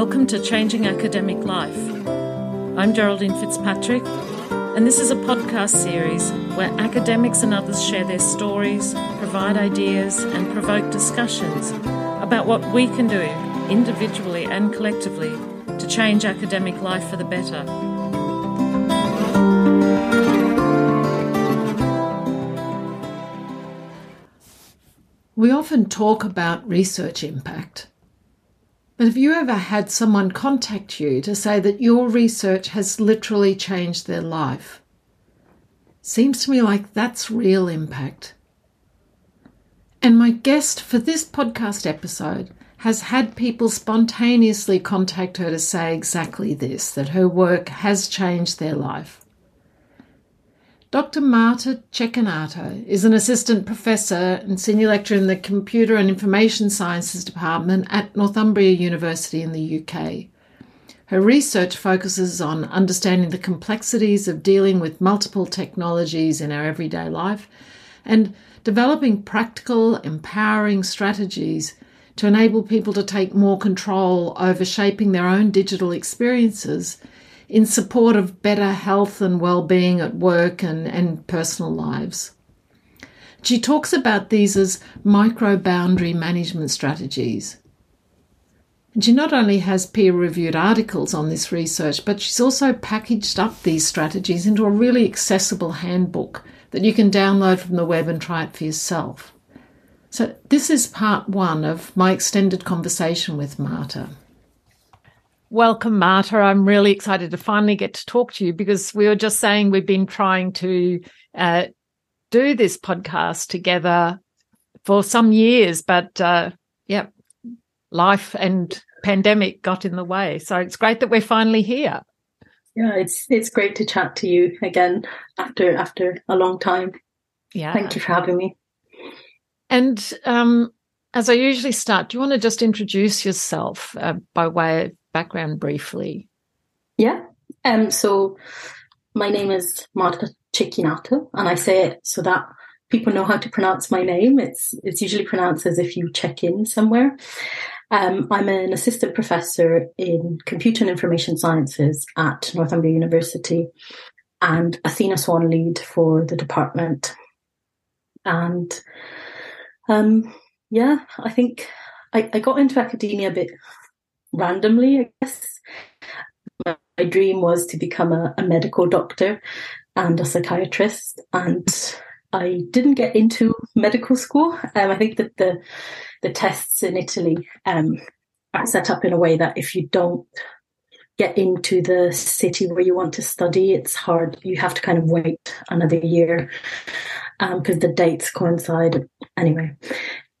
Welcome to Changing Academic Life. I'm Geraldine Fitzpatrick, and this is a podcast series where academics and others share their stories, provide ideas, and provoke discussions about what we can do individually and collectively to change academic life for the better. We often talk about research impact. But have you ever had someone contact you to say that your research has literally changed their life? Seems to me like that's real impact. And my guest for this podcast episode has had people spontaneously contact her to say exactly this that her work has changed their life. Dr. Marta Cecchinato is an assistant professor and senior lecturer in the Computer and Information Sciences Department at Northumbria University in the UK. Her research focuses on understanding the complexities of dealing with multiple technologies in our everyday life and developing practical, empowering strategies to enable people to take more control over shaping their own digital experiences in support of better health and well-being at work and, and personal lives. She talks about these as micro boundary management strategies. And she not only has peer reviewed articles on this research, but she's also packaged up these strategies into a really accessible handbook that you can download from the web and try it for yourself. So, this is part one of my extended conversation with Marta. Welcome, Marta. I'm really excited to finally get to talk to you because we were just saying we've been trying to uh, do this podcast together for some years, but uh, yeah, life and pandemic got in the way. So it's great that we're finally here. Yeah, it's it's great to chat to you again after after a long time. Yeah, thank you for having me. And um, as I usually start, do you want to just introduce yourself uh, by way of background briefly? Yeah. Um, so my name is Marta Cecchinato, and I say it so that people know how to pronounce my name. It's it's usually pronounced as if you check in somewhere. Um, I'm an assistant professor in computer and information sciences at Northumbria University, and Athena Swan lead for the department. And um, yeah, I think I, I got into academia a bit randomly, I guess. My dream was to become a, a medical doctor and a psychiatrist, and I didn't get into medical school. Um, I think that the the tests in Italy um, are set up in a way that if you don't get into the city where you want to study, it's hard. You have to kind of wait another year because um, the dates coincide. Anyway,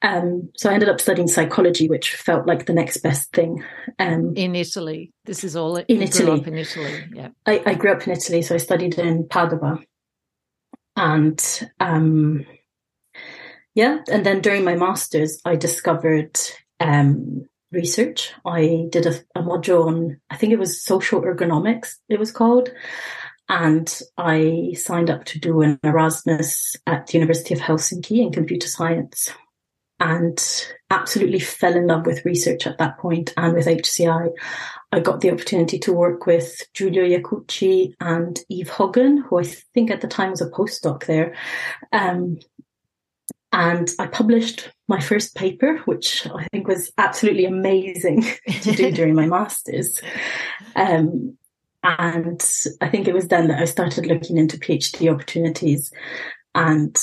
um, so I ended up studying psychology, which felt like the next best thing. Um, in Italy, this is all in Italy. in Italy, yeah. I, I, grew up in Italy, so I studied in Padua, and um, yeah, and then during my masters, I discovered um, research. I did a, a module on, I think it was social ergonomics. It was called, and I signed up to do an Erasmus at the University of Helsinki in computer science and absolutely fell in love with research at that point and with HCI. I got the opportunity to work with Giulio Iacucci and Eve Hoggan, who I think at the time was a postdoc there. Um, and I published my first paper, which I think was absolutely amazing to do during my master's. Um, and I think it was then that I started looking into PhD opportunities. And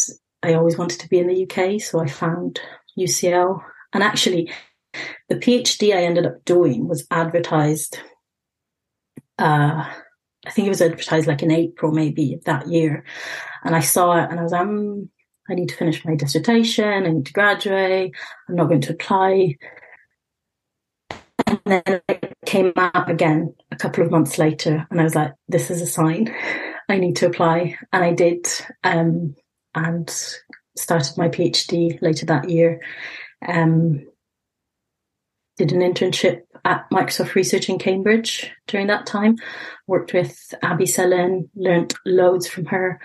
I always wanted to be in the UK, so I found UCL. And actually, the PhD I ended up doing was advertised. Uh, I think it was advertised like in April, maybe that year. And I saw it and I was, um, I need to finish my dissertation. I need to graduate. I'm not going to apply. And then it came out again a couple of months later. And I was like, this is a sign. I need to apply. And I did. Um, and started my PhD later that year. Um, did an internship at Microsoft Research in Cambridge during that time. Worked with Abby Sellen, learnt loads from her,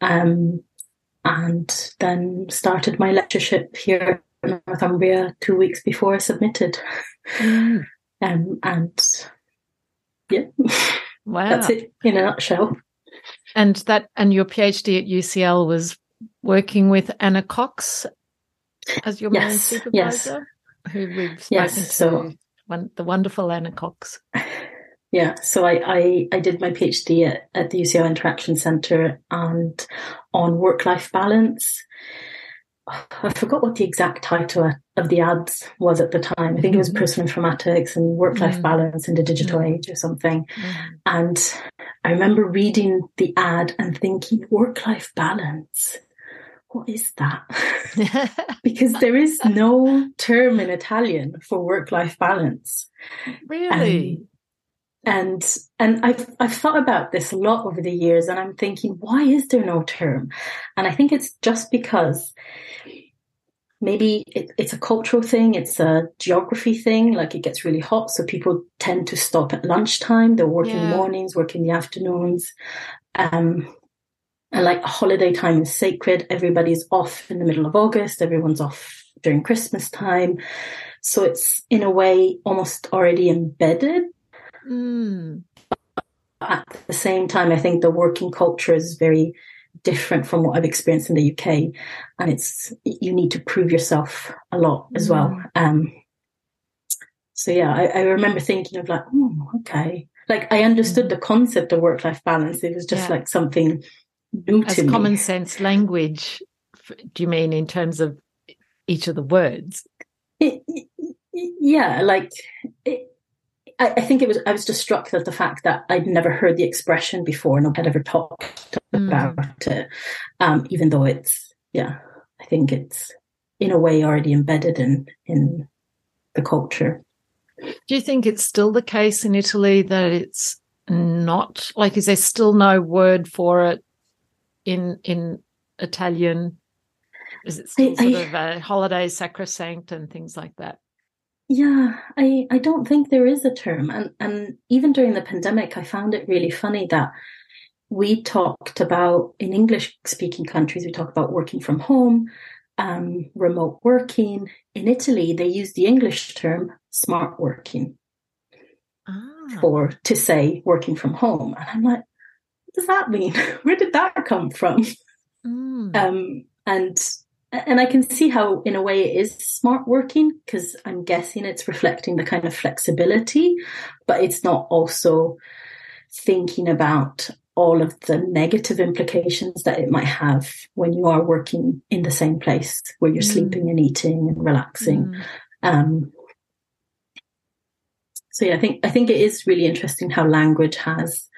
um, and then started my lectureship here in Northumbria two weeks before I submitted. Mm. Um, and yeah, Wow. that's it in a nutshell. And that and your PhD at UCL was working with Anna Cox as your main Yes, supervisor, who we've spoken Yes, to, so- one, the wonderful Anna Cox. Yeah, so I, I, I did my PhD at, at the UCL Interaction Centre and on work life balance. I forgot what the exact title of the ads was at the time. I think it was Mhm. personal informatics and work life Mm. balance in the digital Mm. age or something. And I remember reading the ad and thinking, work life balance. What is that? because there is no term in Italian for work life balance. really? Um, and and I've I've thought about this a lot over the years, and I'm thinking, why is there no term? And I think it's just because maybe it, it's a cultural thing, it's a geography thing. Like it gets really hot, so people tend to stop at lunchtime. They're working Yeah. mornings, working the afternoons. Um, and like holiday time is sacred. Everybody's off in the middle of August. Everyone's off during Christmas time. So it's in a way almost already embedded Mm. at the same time, I think the working culture is very different from what I've experienced in the UK, and it's you need to prove yourself a lot as well. Um, so yeah, I, I remember thinking of like, oh, okay, like I understood the concept of work life balance. It was just Yeah. like something As to me. common sense language, do you mean in terms of each of the words? It- yeah, like it, I, I think it was. I was just struck at the fact that I'd never heard the expression before. Nobody had ever talked Mm. about it, um, even though it's. Yeah, I think it's in a way already embedded in in the culture. Do you think it's still the case in Italy that it's not like is there still no word for it in in Italian? Is it still I- sort I- of a holiday sacrosanct and things like that? Yeah, I, I don't think there is a term. And, and even during the pandemic, I found it really funny that we talked about, in English speaking countries, we talk about working from home, um, remote working. In Italy, they use the English term smart working Ah, for to say working from home. And I'm like, does that mean? Where did that come from? mm, Um, and and I can see how, in a way, it is smart working because I'm guessing it's reflecting the kind of flexibility, but it's not also thinking about all of the negative implications that it might have when you are working in the same place where you're Mm. sleeping and eating and relaxing. mm. Um, so yeah, I think I think it is really interesting how language has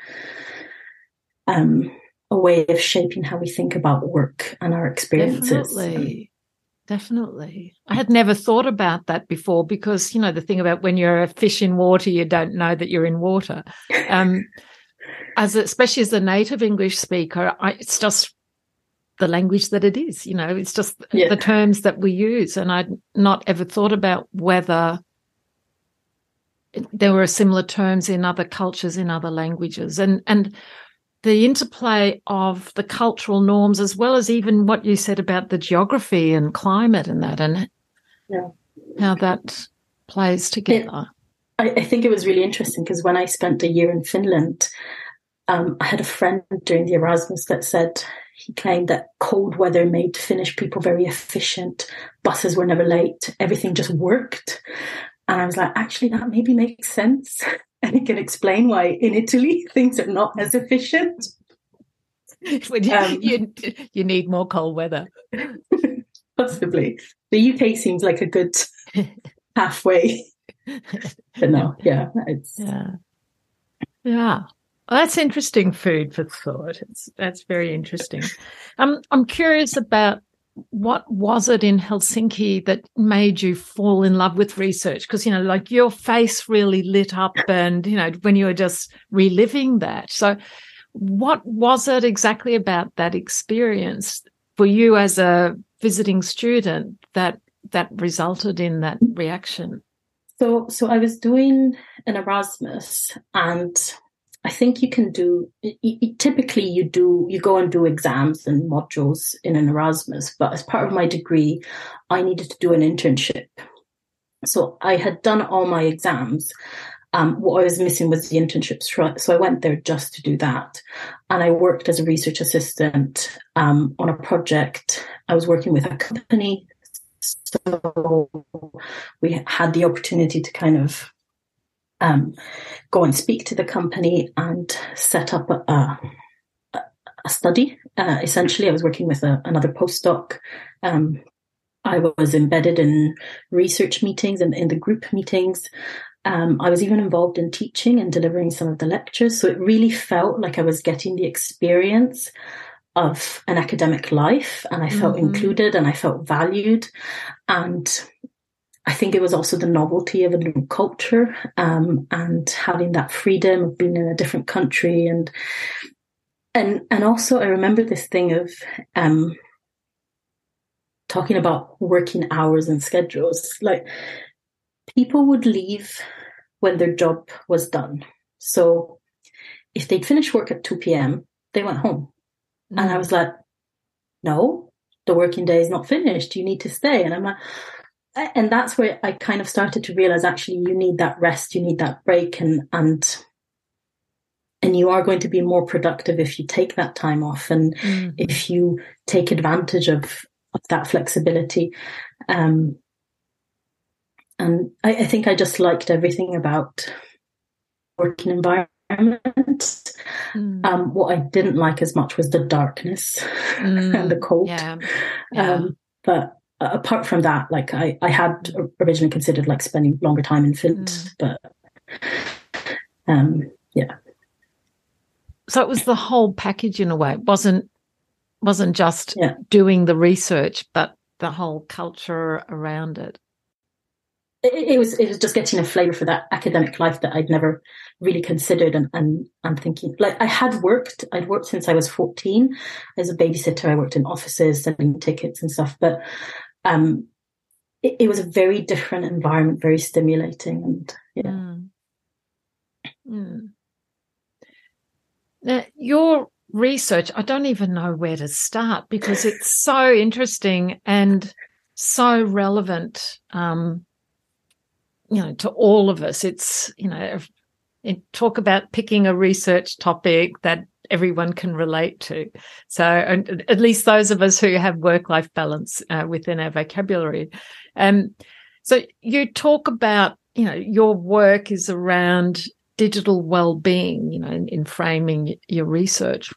um, a way of shaping how we think about work and our experiences. Definitely. Definitely. I had never thought about that before because, you know, the thing about when you're a fish in water, you don't know that you're in water. Um, as a, especially as a native English speaker, I, it's just the language that it is, you know, it's just Yeah. the terms that we use. And I'd not ever thought about whether there were similar terms in other cultures, in other languages. And, and, the interplay of the cultural norms as well as even what you said about the geography and climate and that and Yeah. how that plays together. I, I think it was really interesting because when I spent a year in Finland, um, I had a friend during the Erasmus that said he claimed that cold weather made Finnish people very efficient. Buses were never late. Everything just worked. And I was like, actually, that maybe makes sense. And it can explain why in Italy things are not as efficient. When you, Um, you, you need more cold weather. Possibly. The UK seems like a good halfway. But no, yeah, it's Yeah. Yeah. Well, that's interesting food for thought. It's that's very interesting. Um, I'm curious about what was it in Helsinki that made you fall in love with research? Because you know, like your face really lit up, and you know, when you were just reliving that. So, what was it exactly about that experience for you as a visiting student that that resulted in that reaction? So, so I was doing an Erasmus, and I think you can do. Typically, you do you go and do exams and modules in an Erasmus, but as part of my degree, I needed to do an internship, So I had done all my exams. Um, what I was missing was the internships. So I went there just to do that. And I worked as a research assistant um, on a project. I was working with a company. So we had the opportunity to kind of um, go and speak to the company and set up a, a, a study. Uh, essentially, I was working with a, another postdoc um, I was embedded in research meetings and in the group meetings. Um, I was even involved in teaching and delivering some of the lectures. So it really felt like I was getting the experience of an academic life and I felt mm-hmm. included and I felt valued. And I think it was also the novelty of a new culture um, and having that freedom of being in a different country and and and also I remember this thing of um, talking about working hours and schedules, like people would leave when their job was done. So if they'd finished work at 2 p.m., they went home. Mm. And I mm. was like, no, the working day is not finished. You need to stay. And I'm like, and that's where I kind of started to realize actually you need that rest, you need that break and, and, and you are going to be more productive if you take that time off and mm. if you take advantage of of that flexibility. Um, and I, I, think I just liked everything about working environment. Mm. Um, what I didn't like as much was the darkness mm. and the cold. Yeah. Yeah. Um, but apart from that, like I, I had originally considered like spending longer time in Finland, mm. but um, yeah. So it was the whole package in a way. It wasn't wasn't just yeah. doing the research, but the whole culture around it. it. It, was it was just getting a flavour for that academic life that I'd never really considered and, and and thinking like I had worked I'd worked since I was 14 as a babysitter I worked in offices selling tickets and stuff but um it, it was a very different environment very stimulating and yeah mm. Mm. Now, your research, I don't even know where to start because it's so interesting and so relevant, um, you know, to all of us. It's, you know, talk about picking a research topic that everyone can relate to. So, at least those of us who have work life balance uh, within our vocabulary. Um, so, you talk about, you know, your work is around digital well-being, you know, in, in framing your research.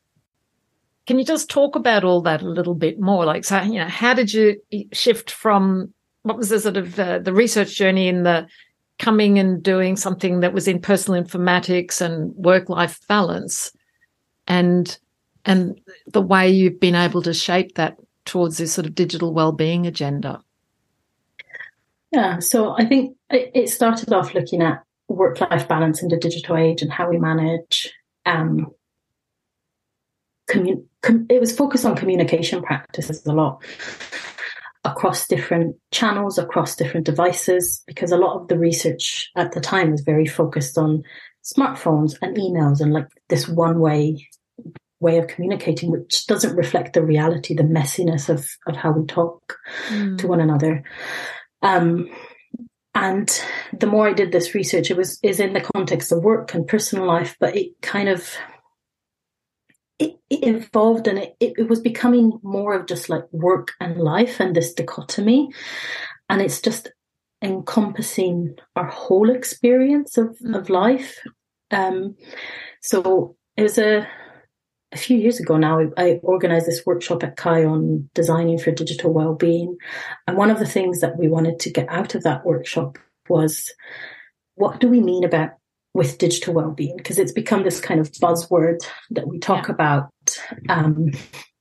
Can you just talk about all that a little bit more? Like, so, you know, how did you shift from what was the sort of uh, the research journey in the coming and doing something that was in personal informatics and work life balance and and the way you've been able to shape that towards this sort of digital well-being agenda. Yeah so i think it started off looking at work-life balance in the digital age and how we manage um, commun- com- it was focused on communication practices a lot across different channels, across different devices, because a lot of the research at the time was very focused on smartphones and emails and like this one way way of communicating, which doesn't reflect the reality, the messiness of, of how we talk mm. to one another. Um, and the more I did this research, it was is in the context of work and personal life, but it kind of it, it evolved and it, it was becoming more of just like work and life and this dichotomy. And it's just encompassing our whole experience of, mm. of life. Um, so it was a, a few years ago now, I, I organized this workshop at CHI on designing for digital well-being. And one of the things that we wanted to get out of that workshop was what do we mean about with digital well-being because it's become this kind of buzzword that we talk yeah. about um,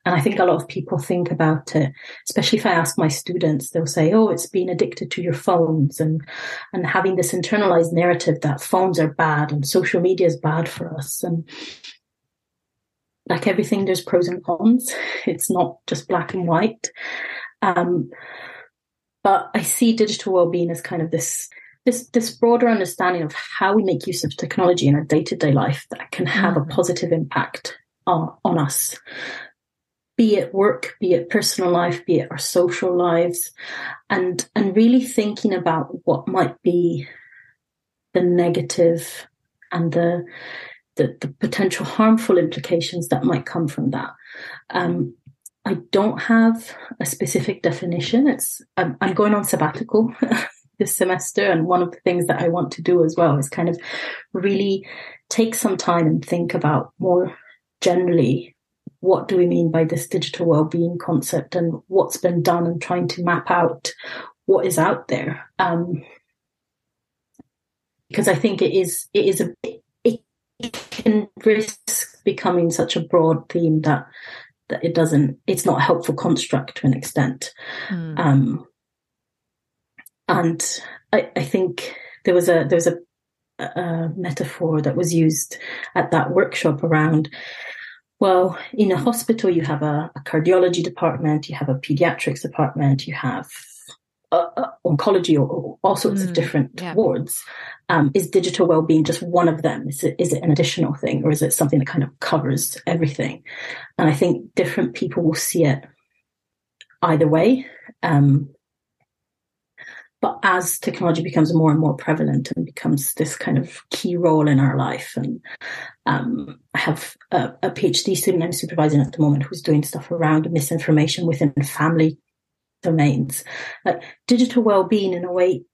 and i think a lot of people think about it especially if i ask my students they'll say oh it's being addicted to your phones and and having this internalized narrative that phones are bad and social media is bad for us and like everything there's pros and cons it's not just black and white um, but i see digital well-being as kind of this this this broader understanding of how we make use of technology in our day to day life that can have mm-hmm. a positive impact on, on us. be it work, be it personal life, be it our social lives, and and really thinking about what might be the negative and the the, the potential harmful implications that might come from that. Um, I don't have a specific definition. It's I'm, I'm going on sabbatical this semester, and one of the things that I want to do as well is kind of really take some time and think about more generally what do we mean by this digital well-being concept and what's been done and trying to map out what is out there um, because i think it is it is a it, it can risk becoming such a broad theme that that it doesn't it's not a helpful construct to an extent mm. um, and I, I think there was a there was a a metaphor that was used at that workshop around well, in a hospital, you have a, a cardiology department, you have a pediatrics department, you have uh, uh, oncology or, or, all sorts mm, of different yeah. wards. Um, is digital well-being just one of them? Is it, is it an additional thing or is it something that kind of covers everything? And I think different people will see it either way. Um, but as technology becomes more and more prevalent and becomes this kind of key role in our life, and um, I have a, a, PhD student I'm supervising at the moment who's doing stuff around misinformation within family domains. Like digital well-being, in a way,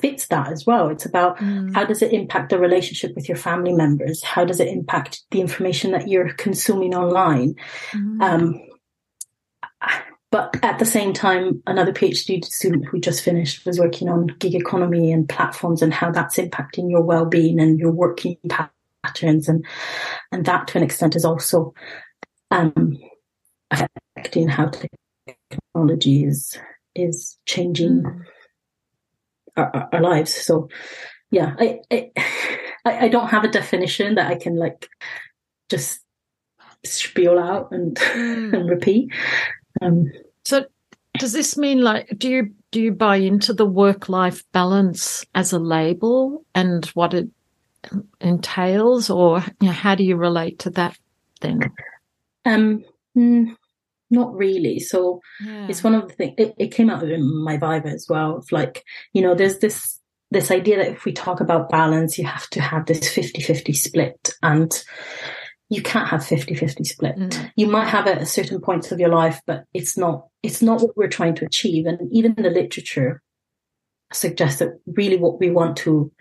fits that as well. It's about mm. how does it impact the relationship with your family members? How does it impact the information that you're consuming online? Mm. Um, but at the same time, another PhD student who just finished was working on gig economy and platforms and how that's impacting your well-being and your working patterns, and and that to an extent is also um, affecting how technology is is changing mm. our, our, lives. So, yeah, I, I I don't have a definition that I can like just spiel out and mm. and repeat. Um, so does this mean like do you do you buy into the work life balance as a label and what it entails or you know, how do you relate to that then? Um mm, not really. So yeah. it's one of the things it, it came out in my viva as well of like, you know, there's this this idea that if we talk about balance, you have to have this 50-50 split. And you can't have 50-50 split. Mm. You might have it at certain points of your life, but it's not it's not what we're trying to achieve. And even the literature suggests that really what we want to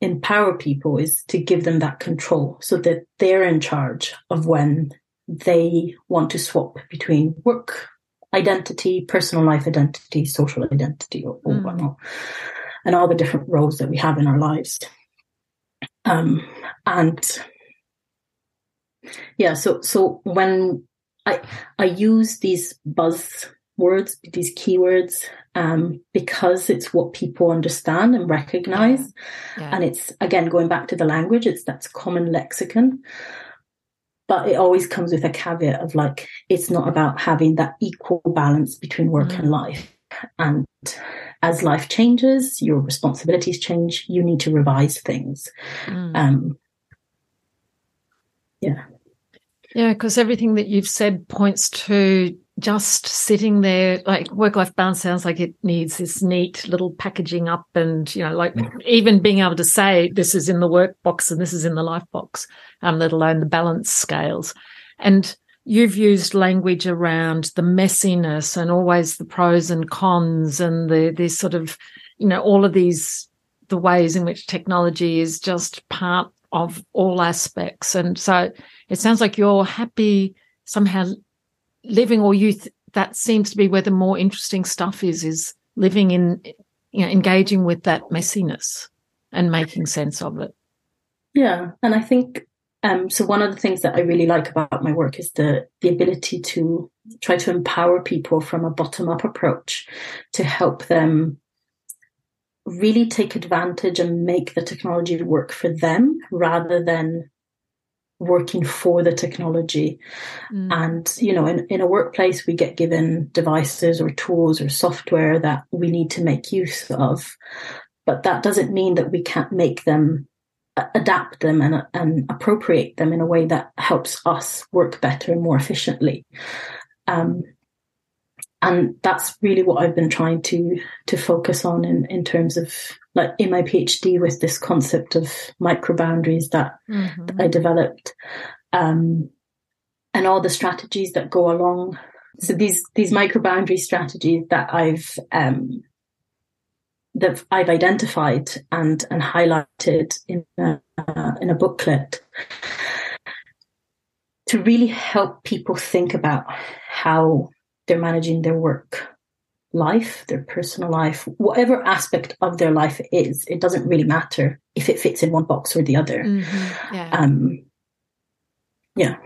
empower people is to give them that control so that they're in charge of when they want to swap between work identity, personal life identity, social identity, or, or mm. whatnot, and all the different roles that we have in our lives. Um, and yeah, so so when I I use these buzz words, these keywords, um, because it's what people understand and recognize. Yeah. Yeah. And it's again going back to the language, it's that's common lexicon. But it always comes with a caveat of like it's not about having that equal balance between work mm. and life. And as life changes, your responsibilities change, you need to revise things. Mm. Um, yeah. Yeah, because everything that you've said points to just sitting there, like work life balance sounds like it needs this neat little packaging up and, you know, like mm. even being able to say this is in the work box and this is in the life box, um, let alone the balance scales. And you've used language around the messiness and always the pros and cons and the, this sort of, you know, all of these, the ways in which technology is just part of all aspects. And so it sounds like you're happy somehow living or youth that seems to be where the more interesting stuff is is living in you know engaging with that messiness and making sense of it. Yeah and i think um, so one of the things that i really like about my work is the the ability to try to empower people from a bottom up approach to help them really take advantage and make the technology work for them rather than working for the technology. Mm. And, you know, in, in a workplace, we get given devices or tools or software that we need to make use of. But that doesn't mean that we can't make them adapt them and, and appropriate them in a way that helps us work better and more efficiently. Um, and that's really what I've been trying to to focus on in, in terms of like in my PhD with this concept of micro boundaries that, mm-hmm. that I developed, um, and all the strategies that go along. So these these micro boundary strategies that I've um, that I've identified and and highlighted in a, uh, in a booklet to really help people think about how they're managing their work life, their personal life, whatever aspect of their life it is, it doesn't really matter if it fits in one box or the other. Mm-hmm. Yeah. Um, yeah.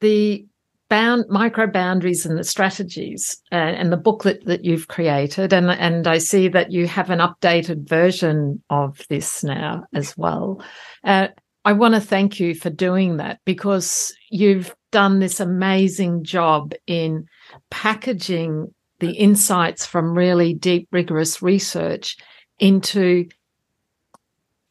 The bound micro boundaries and the strategies uh, and the booklet that you've created and and I see that you have an updated version of this now as well. Uh, I want to thank you for doing that because you've done this amazing job in packaging the insights from really deep, rigorous research into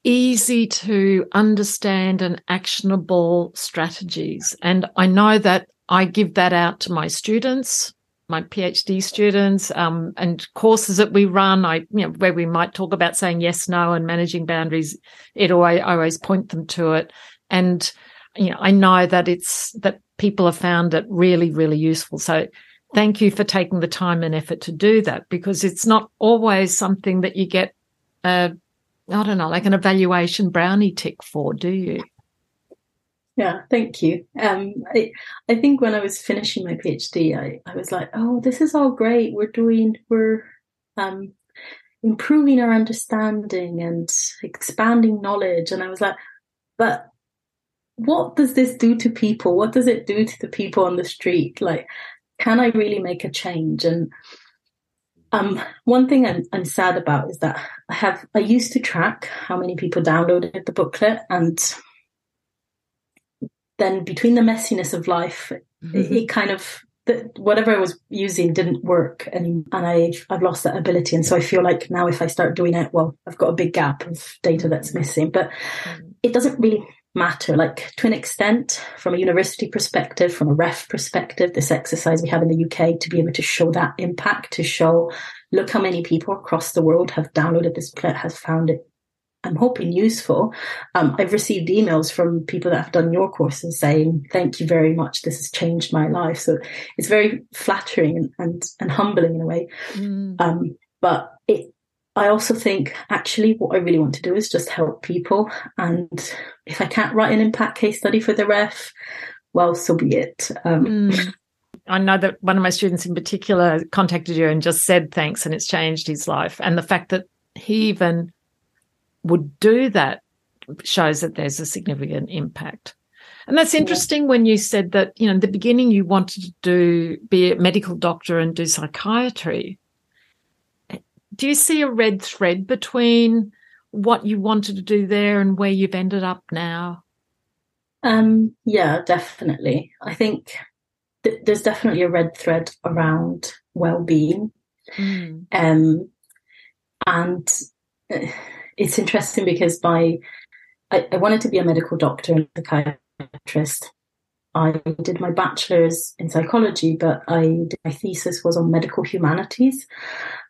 easy to understand and actionable strategies. And I know that I give that out to my students my PhD students um, and courses that we run, I you know where we might talk about saying yes, no, and managing boundaries. It always I always point them to it, and you know I know that it's that people have found it really really useful. So thank you for taking the time and effort to do that because it's not always something that you get. Uh, I don't know, like an evaluation brownie tick for, do you? Yeah, thank you. Um, I, I think when I was finishing my PhD, I, I was like, oh, this is all great. We're doing, we're um, improving our understanding and expanding knowledge. And I was like, but what does this do to people? What does it do to the people on the street? Like, can I really make a change? And um, one thing I'm, I'm sad about is that I have, I used to track how many people downloaded the booklet and then between the messiness of life, mm-hmm. it, it, kind of that whatever I was using didn't work, and and I've I've lost that ability, and so I feel like now if I start doing it, well, I've got a big gap of data that's missing, but mm-hmm. it doesn't really matter. Like to an extent, from a university perspective, from a ref perspective, this exercise we have in the UK to be able to show that impact, to show, look how many people across the world have downloaded this booklet, has found it I'm hoping useful. Um, I've received emails from people that have done your courses saying, thank you very much. This has changed my life. So it's very flattering and, and, and humbling in a way. Mm. Um, but I also think actually what I really want to do is just help people. And if I can't write an impact case study for the ref, well, so be it. Um, mm. I know that one of my students in particular contacted you and just said thanks and it's changed his life. And the fact that he even would do that shows that there's a significant impact. And that's interesting yeah. when you said that, you know, in the beginning you wanted to do be a medical doctor and do psychiatry. Do you see a red thread between what you wanted to do there and where you've ended up now? Um, yeah, definitely. I think th- there's definitely a red thread around well-being. Mm. Um, and uh, it's interesting because my I, I wanted to be a medical doctor and psychiatrist. I did my bachelor's in psychology, but I my thesis was on medical humanities,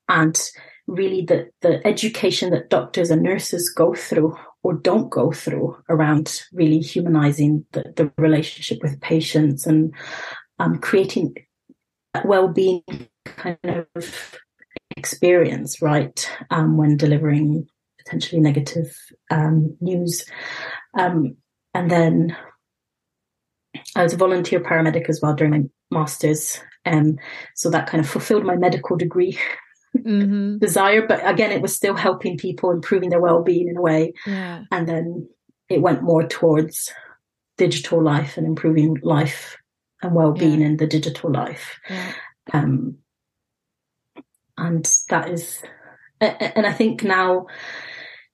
and really the the education that doctors and nurses go through or don't go through around really humanizing the, the relationship with patients and um, creating well-being kind of experience, right, um, when delivering potentially negative um, news. Um, and then I was a volunteer paramedic as well during my master's. Um, so that kind of fulfilled my medical degree mm-hmm. desire. But again, it was still helping people, improving their well-being in a way. Yeah. And then it went more towards digital life and improving life and well-being yeah. in the digital life. Yeah. Um, and that is, and I think now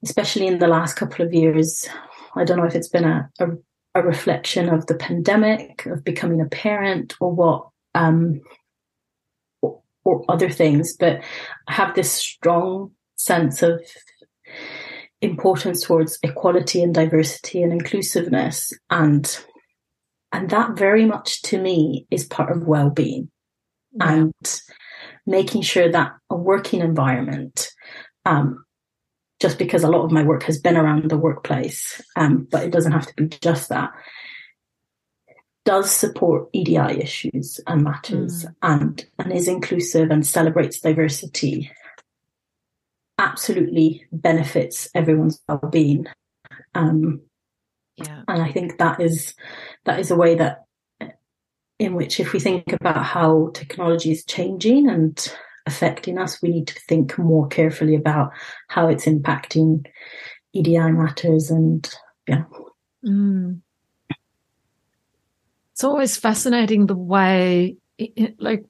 especially in the last couple of years, I don't know if it's been a, a, a reflection of the pandemic, of becoming a parent, or what, um, or, other things, but I have this strong sense of importance towards equality and diversity and inclusiveness. And and that very much to me is part of well-being yeah. and making sure that a working environment um, just because a lot of my work has been around the workplace, um, but it doesn't have to be just that, does support EDI issues and matters mm. and, and is inclusive and celebrates diversity, absolutely benefits everyone's well-being. Um, yeah. And I think that is that is a way that in which if we think about how technology is changing and affecting us, we need to think more carefully about how it's impacting EDI matters and yeah. Mm. It's always fascinating the way, like,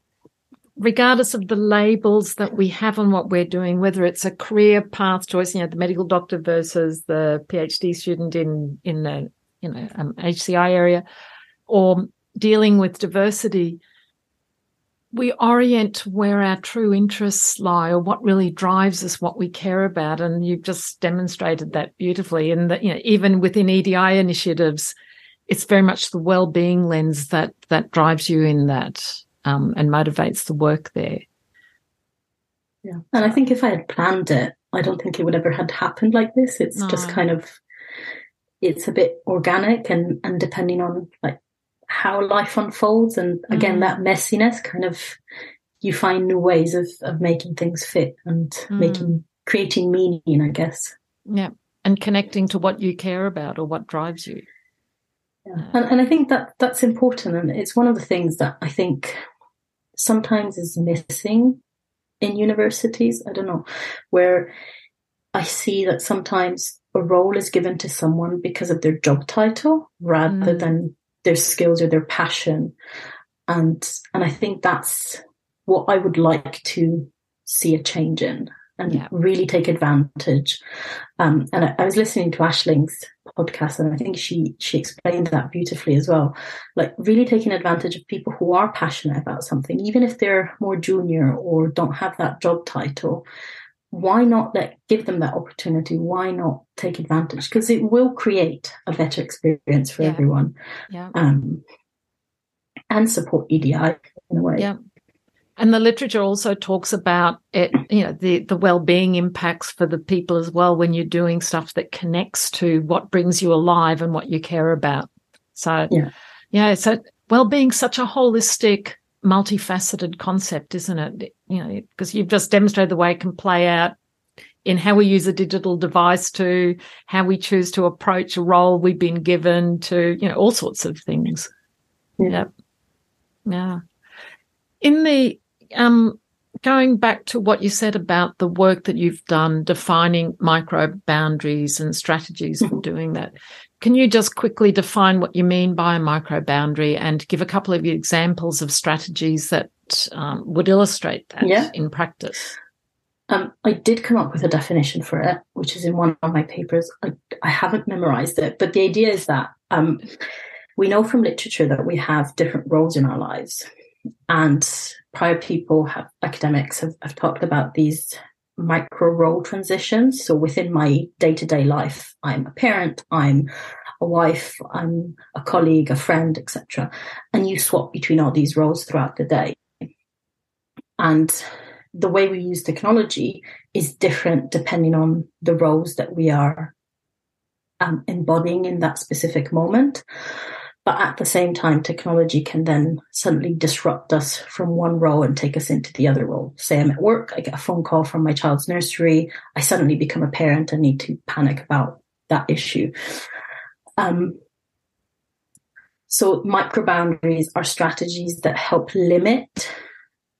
regardless of the labels that we have on what we're doing, whether it's a career path choice, you know, the medical doctor versus the PhD student in in a you know um, HCI area, or dealing with diversity, we orient where our true interests lie or what really drives us, what we care about. And you've just demonstrated that beautifully. And that, you know, even within EDI initiatives, it's very much the well-being lens that, that drives you in that, um, and motivates the work there. Yeah. And I think if I had planned it, I don't think it would ever had happened like this. It's no. just kind of, it's a bit organic and, and depending on like how life unfolds. And again, mm. that messiness kind of, you find new ways of, of making things fit and mm. making, creating meaning, I guess. Yeah. And connecting to what you care about or what drives you. Yeah. And, and I think that that's important. And it's one of the things that I think sometimes is missing in universities. I don't know, where I see that sometimes a role is given to someone because of their job title rather mm. than their skills or their passion. And, and I think that's what I would like to see a change in and yeah. really take advantage. Um, and I, I, was listening to Ashling's podcast and I think she, she explained that beautifully as well. Like really taking advantage of people who are passionate about something, even if they're more junior or don't have that job title, why not let give them that opportunity why not take advantage because it will create a better experience for yeah. everyone yeah. Um, and support edi in a way yeah and the literature also talks about it you know the the well-being impacts for the people as well when you're doing stuff that connects to what brings you alive and what you care about so yeah yeah so well-being such a holistic multifaceted concept, isn't it? You know, because you've just demonstrated the way it can play out in how we use a digital device to how we choose to approach a role we've been given to, you know, all sorts of things. Yeah. Yep. Yeah. In the, um, going back to what you said about the work that you've done defining micro boundaries and strategies for doing that can you just quickly define what you mean by a micro boundary and give a couple of examples of strategies that um, would illustrate that yeah. in practice? Um, I did come up with a definition for it, which is in one of my papers. I, I haven't memorized it, but the idea is that um, we know from literature that we have different roles in our lives. And prior people have academics have, have talked about these micro role transitions. So within my day to day life, I'm a parent, I'm a wife, I'm a colleague, a friend, etc. And you swap between all these roles throughout the day. And the way we use technology is different depending on the roles that we are um, embodying in that specific moment. But at the same time, technology can then suddenly disrupt us from one role and take us into the other role. Say I'm at work, I get a phone call from my child's nursery, I suddenly become a parent and need to panic about that issue. Um, so micro boundaries are strategies that help limit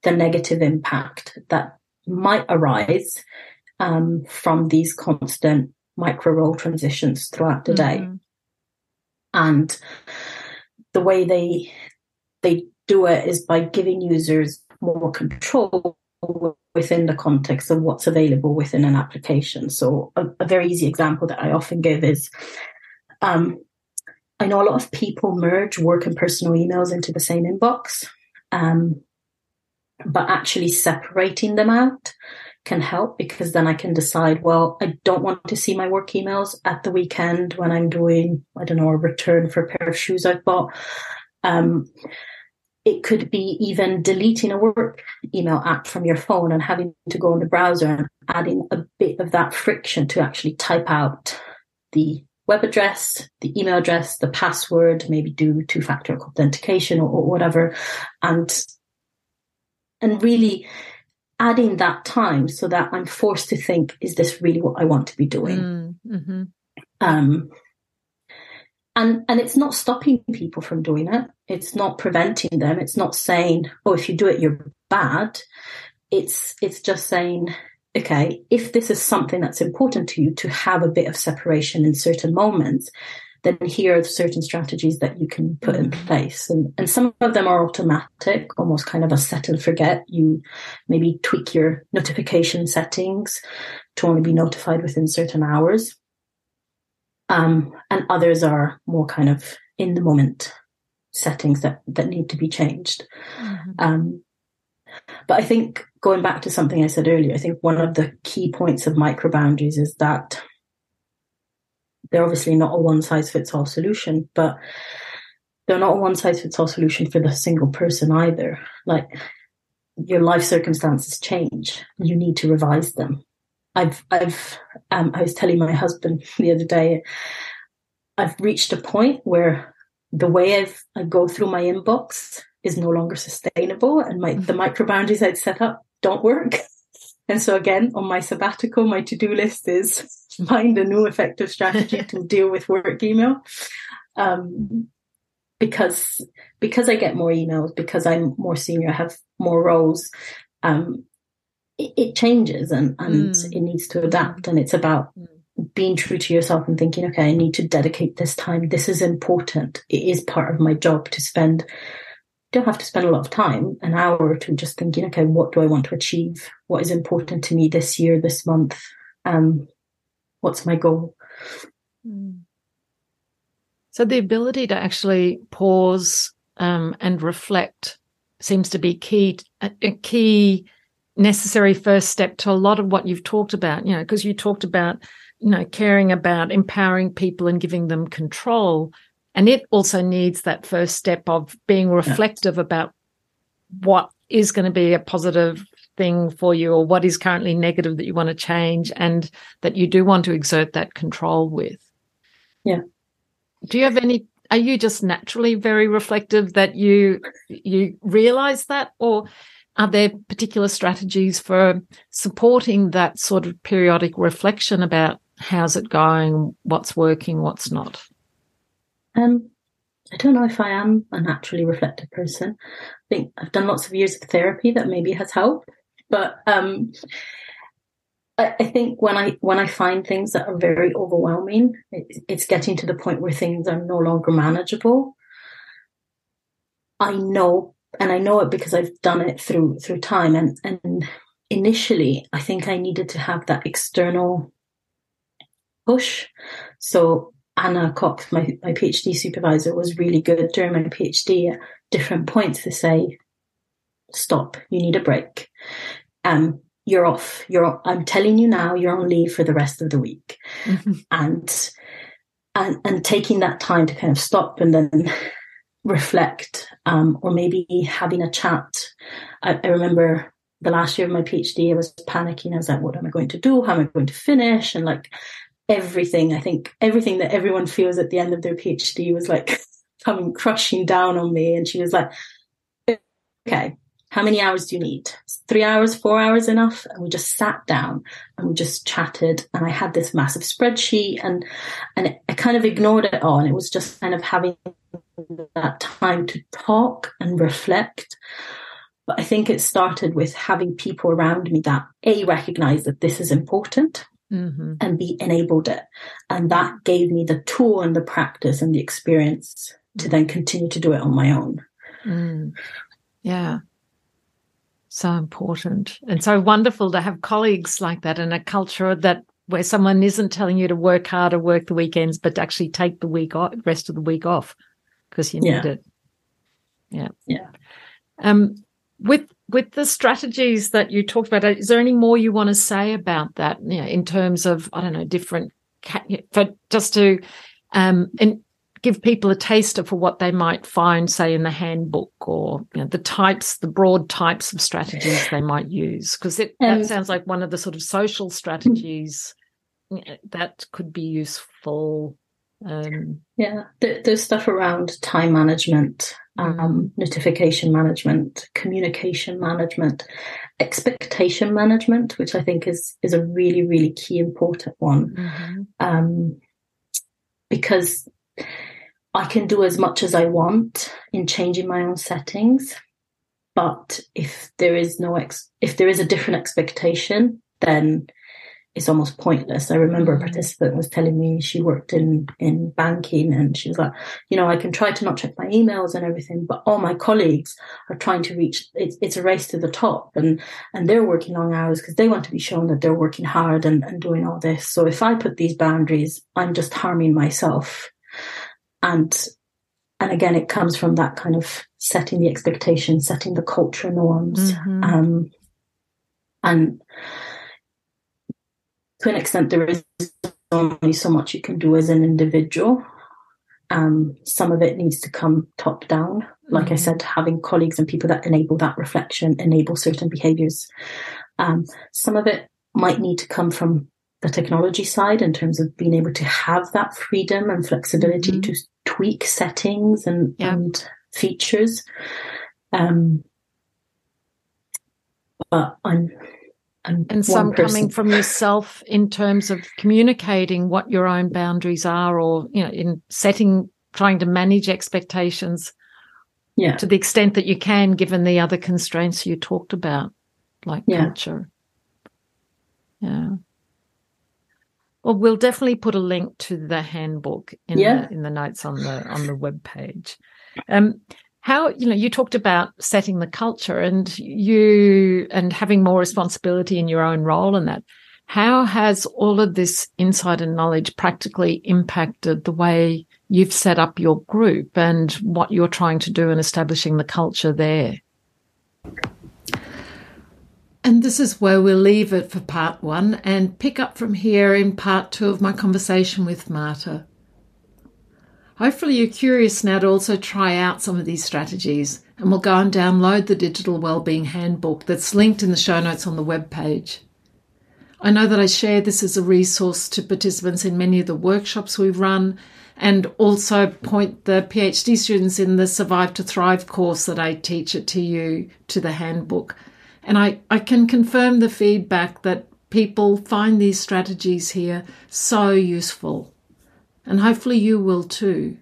the negative impact that might arise um, from these constant micro role transitions throughout the day. Mm-hmm. And the way they they do it is by giving users more control within the context of what's available within an application. So a, a very easy example that I often give is um, I know a lot of people merge work and personal emails into the same inbox, um, but actually separating them out can help because then I can decide, well, I don't want to see my work emails at the weekend when I'm doing, I don't know, a return for a pair of shoes I've bought. Um, it could be even deleting a work email app from your phone and having to go in the browser and adding a bit of that friction to actually type out the web address, the email address, the password, maybe do two factor authentication or, or, whatever. And, and really adding that time so that I'm forced to think, is this really what I want to be doing? Mm, mm-hmm. Um, and and it's not stopping people from doing it it's not preventing them it's not saying oh if you do it you're bad it's it's just saying okay if this is something that's important to you to have a bit of separation in certain moments then here are certain strategies that you can put in mm-hmm. place and, and some of them are automatic almost kind of a set and forget you maybe tweak your notification settings to only be notified within certain hours um, and others are more kind of in the moment settings that, that need to be changed. Mm-hmm. Um, but I think going back to something I said earlier, I think one of the key points of micro boundaries is that they're obviously not a one size fits all solution, but they're not a one size fits all solution for the single person either. Like your life circumstances change, you need to revise them. I've, I've, um, I was telling my husband the other day, I've reached a point where the way I've, I go through my inbox is no longer sustainable and my, the micro boundaries I'd set up don't work. And so again, on my sabbatical, my to-do list is find a new effective strategy to deal with work email. Um, because, because I get more emails, because I'm more senior, have more roles, um, it, it changes and, and mm. it needs to adapt. And it's about mm. being true to yourself and thinking, okay, I need to dedicate this time. This is important. It is part of my job to spend. Don't have to spend a lot of time, an hour or two, just thinking, okay, what do I want to achieve? What is important to me this year, this month? Um, what's my goal? Mm. So the ability to actually pause um, and reflect seems to be key, a, key necessary first step to a lot of what you've talked about, you know, because you talked about, you know, caring about empowering people and giving them control. And it also needs that first step of being reflective yeah. about what is going to be a positive thing for you or what is currently negative that you want to change and that you do want to exert that control with. Yeah. Do you have any are you just naturally very reflective that you you realize that or are there particular strategies for supporting that sort of periodic reflection about how's it going, what's working, what's not? Um, I don't know if I am a naturally reflective person. I think I've done lots of years of therapy that maybe has helped, but um, I, think when I when I find things that are very overwhelming, it, it's getting to the point where things are no longer manageable. I know and I know it because I've done it through through time. And and initially, I think I needed to have that external push. So Anna Cox, my my PhD supervisor, was really good during my PhD at different points to say, "Stop! You need a break." Um, you're off. You're. I'm telling you now. You're on leave for the rest of the week, mm-hmm. and and and taking that time to kind of stop and then reflect um, or maybe having a chat. I, I, remember the last year of my PhD, I was panicking. I was like, what am I going to do? How am I going to finish? And like everything, I think everything that everyone feels at the end of their PhD was like coming crushing down on me. And she was like, okay, how many hours do you need? Three hours, four hours enough? And we just sat down and we just chatted. And I had this massive spreadsheet and, and I kind of ignored it all. And it was just kind of having that time to talk and reflect. But I think it started with having people around me that A, recognize that this is important mm-hmm. and B, enabled it. And that gave me the tool and the practice and the experience to then continue to do it on my own. Mm. Yeah. So important and so wonderful to have colleagues like that and a culture that where someone isn't telling you to work hard or work the weekends, but to actually take the week off, rest of the week off because you need yeah. it. Yeah. Yeah. Um, with with the strategies that you talked about, is there any more you want to say about that? You know, in terms of I don't know, different for just to um and give people a taster for what they might find, say, in the handbook or you know, the types, the broad types of strategies they might use, because that um, sounds like one of the sort of social strategies that could be useful. Um, yeah, there's stuff around time management, um, mm. notification management, communication management, expectation management, which I think is is a really really key important one, mm-hmm. um, because I can do as much as I want in changing my own settings, but if there is no ex- if there is a different expectation, then it's almost pointless. I remember a mm. participant was telling me she worked in, in banking and she was like, you know, I can try to not check my emails and everything, but all my colleagues are trying to reach, it's, it's a race to the top and, and they're working long hours because they want to be shown that they're working hard and, and doing all this. So if I put these boundaries, I'm just harming myself. And, and again, it comes from that kind of setting the expectation, setting the culture norms. Mm-hmm. Um, and, to an extent, there is only so much you can do as an individual. Um, some of it needs to come top down. Like mm-hmm. I said, having colleagues and people that enable that reflection, enable certain behaviors. Um, some of it might need to come from the technology side in terms of being able to have that freedom and flexibility mm-hmm. to tweak settings and, yeah. and features. Um, but I'm and, and some person. coming from yourself in terms of communicating what your own boundaries are or you know in setting trying to manage expectations yeah to the extent that you can given the other constraints you talked about like yeah. culture yeah well we'll definitely put a link to the handbook in yeah. the in the notes on the on the web page. Um how you know you talked about setting the culture and you and having more responsibility in your own role in that. How has all of this insight and knowledge practically impacted the way you've set up your group and what you're trying to do in establishing the culture there and this is where we'll leave it for part one and pick up from here in part two of my conversation with Marta. Hopefully, you're curious now to also try out some of these strategies, and we'll go and download the Digital Wellbeing Handbook that's linked in the show notes on the web page. I know that I share this as a resource to participants in many of the workshops we run, and also point the PhD students in the Survive to Thrive course that I teach at TU to the handbook. And I, I can confirm the feedback that people find these strategies here so useful and hopefully you will too.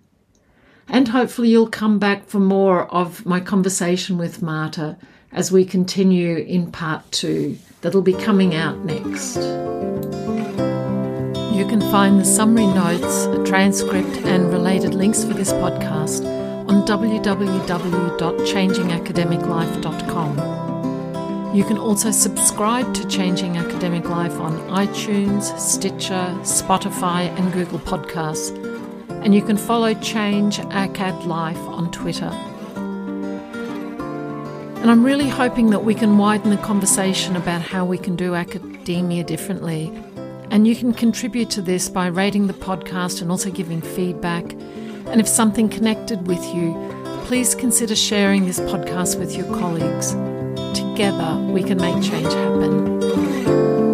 And hopefully you'll come back for more of my conversation with Marta as we continue in part two, that'll be coming out next. You can find the summary notes, a transcript, and related links for this podcast on www.changingacademiclife.com. You can also subscribe to Changing Academic Life on iTunes, Stitcher, Spotify, and Google Podcasts. And you can follow Change ACAD Life on Twitter. And I'm really hoping that we can widen the conversation about how we can do academia differently. And you can contribute to this by rating the podcast and also giving feedback. And if something connected with you, please consider sharing this podcast with your colleagues. Together, we can make change happen.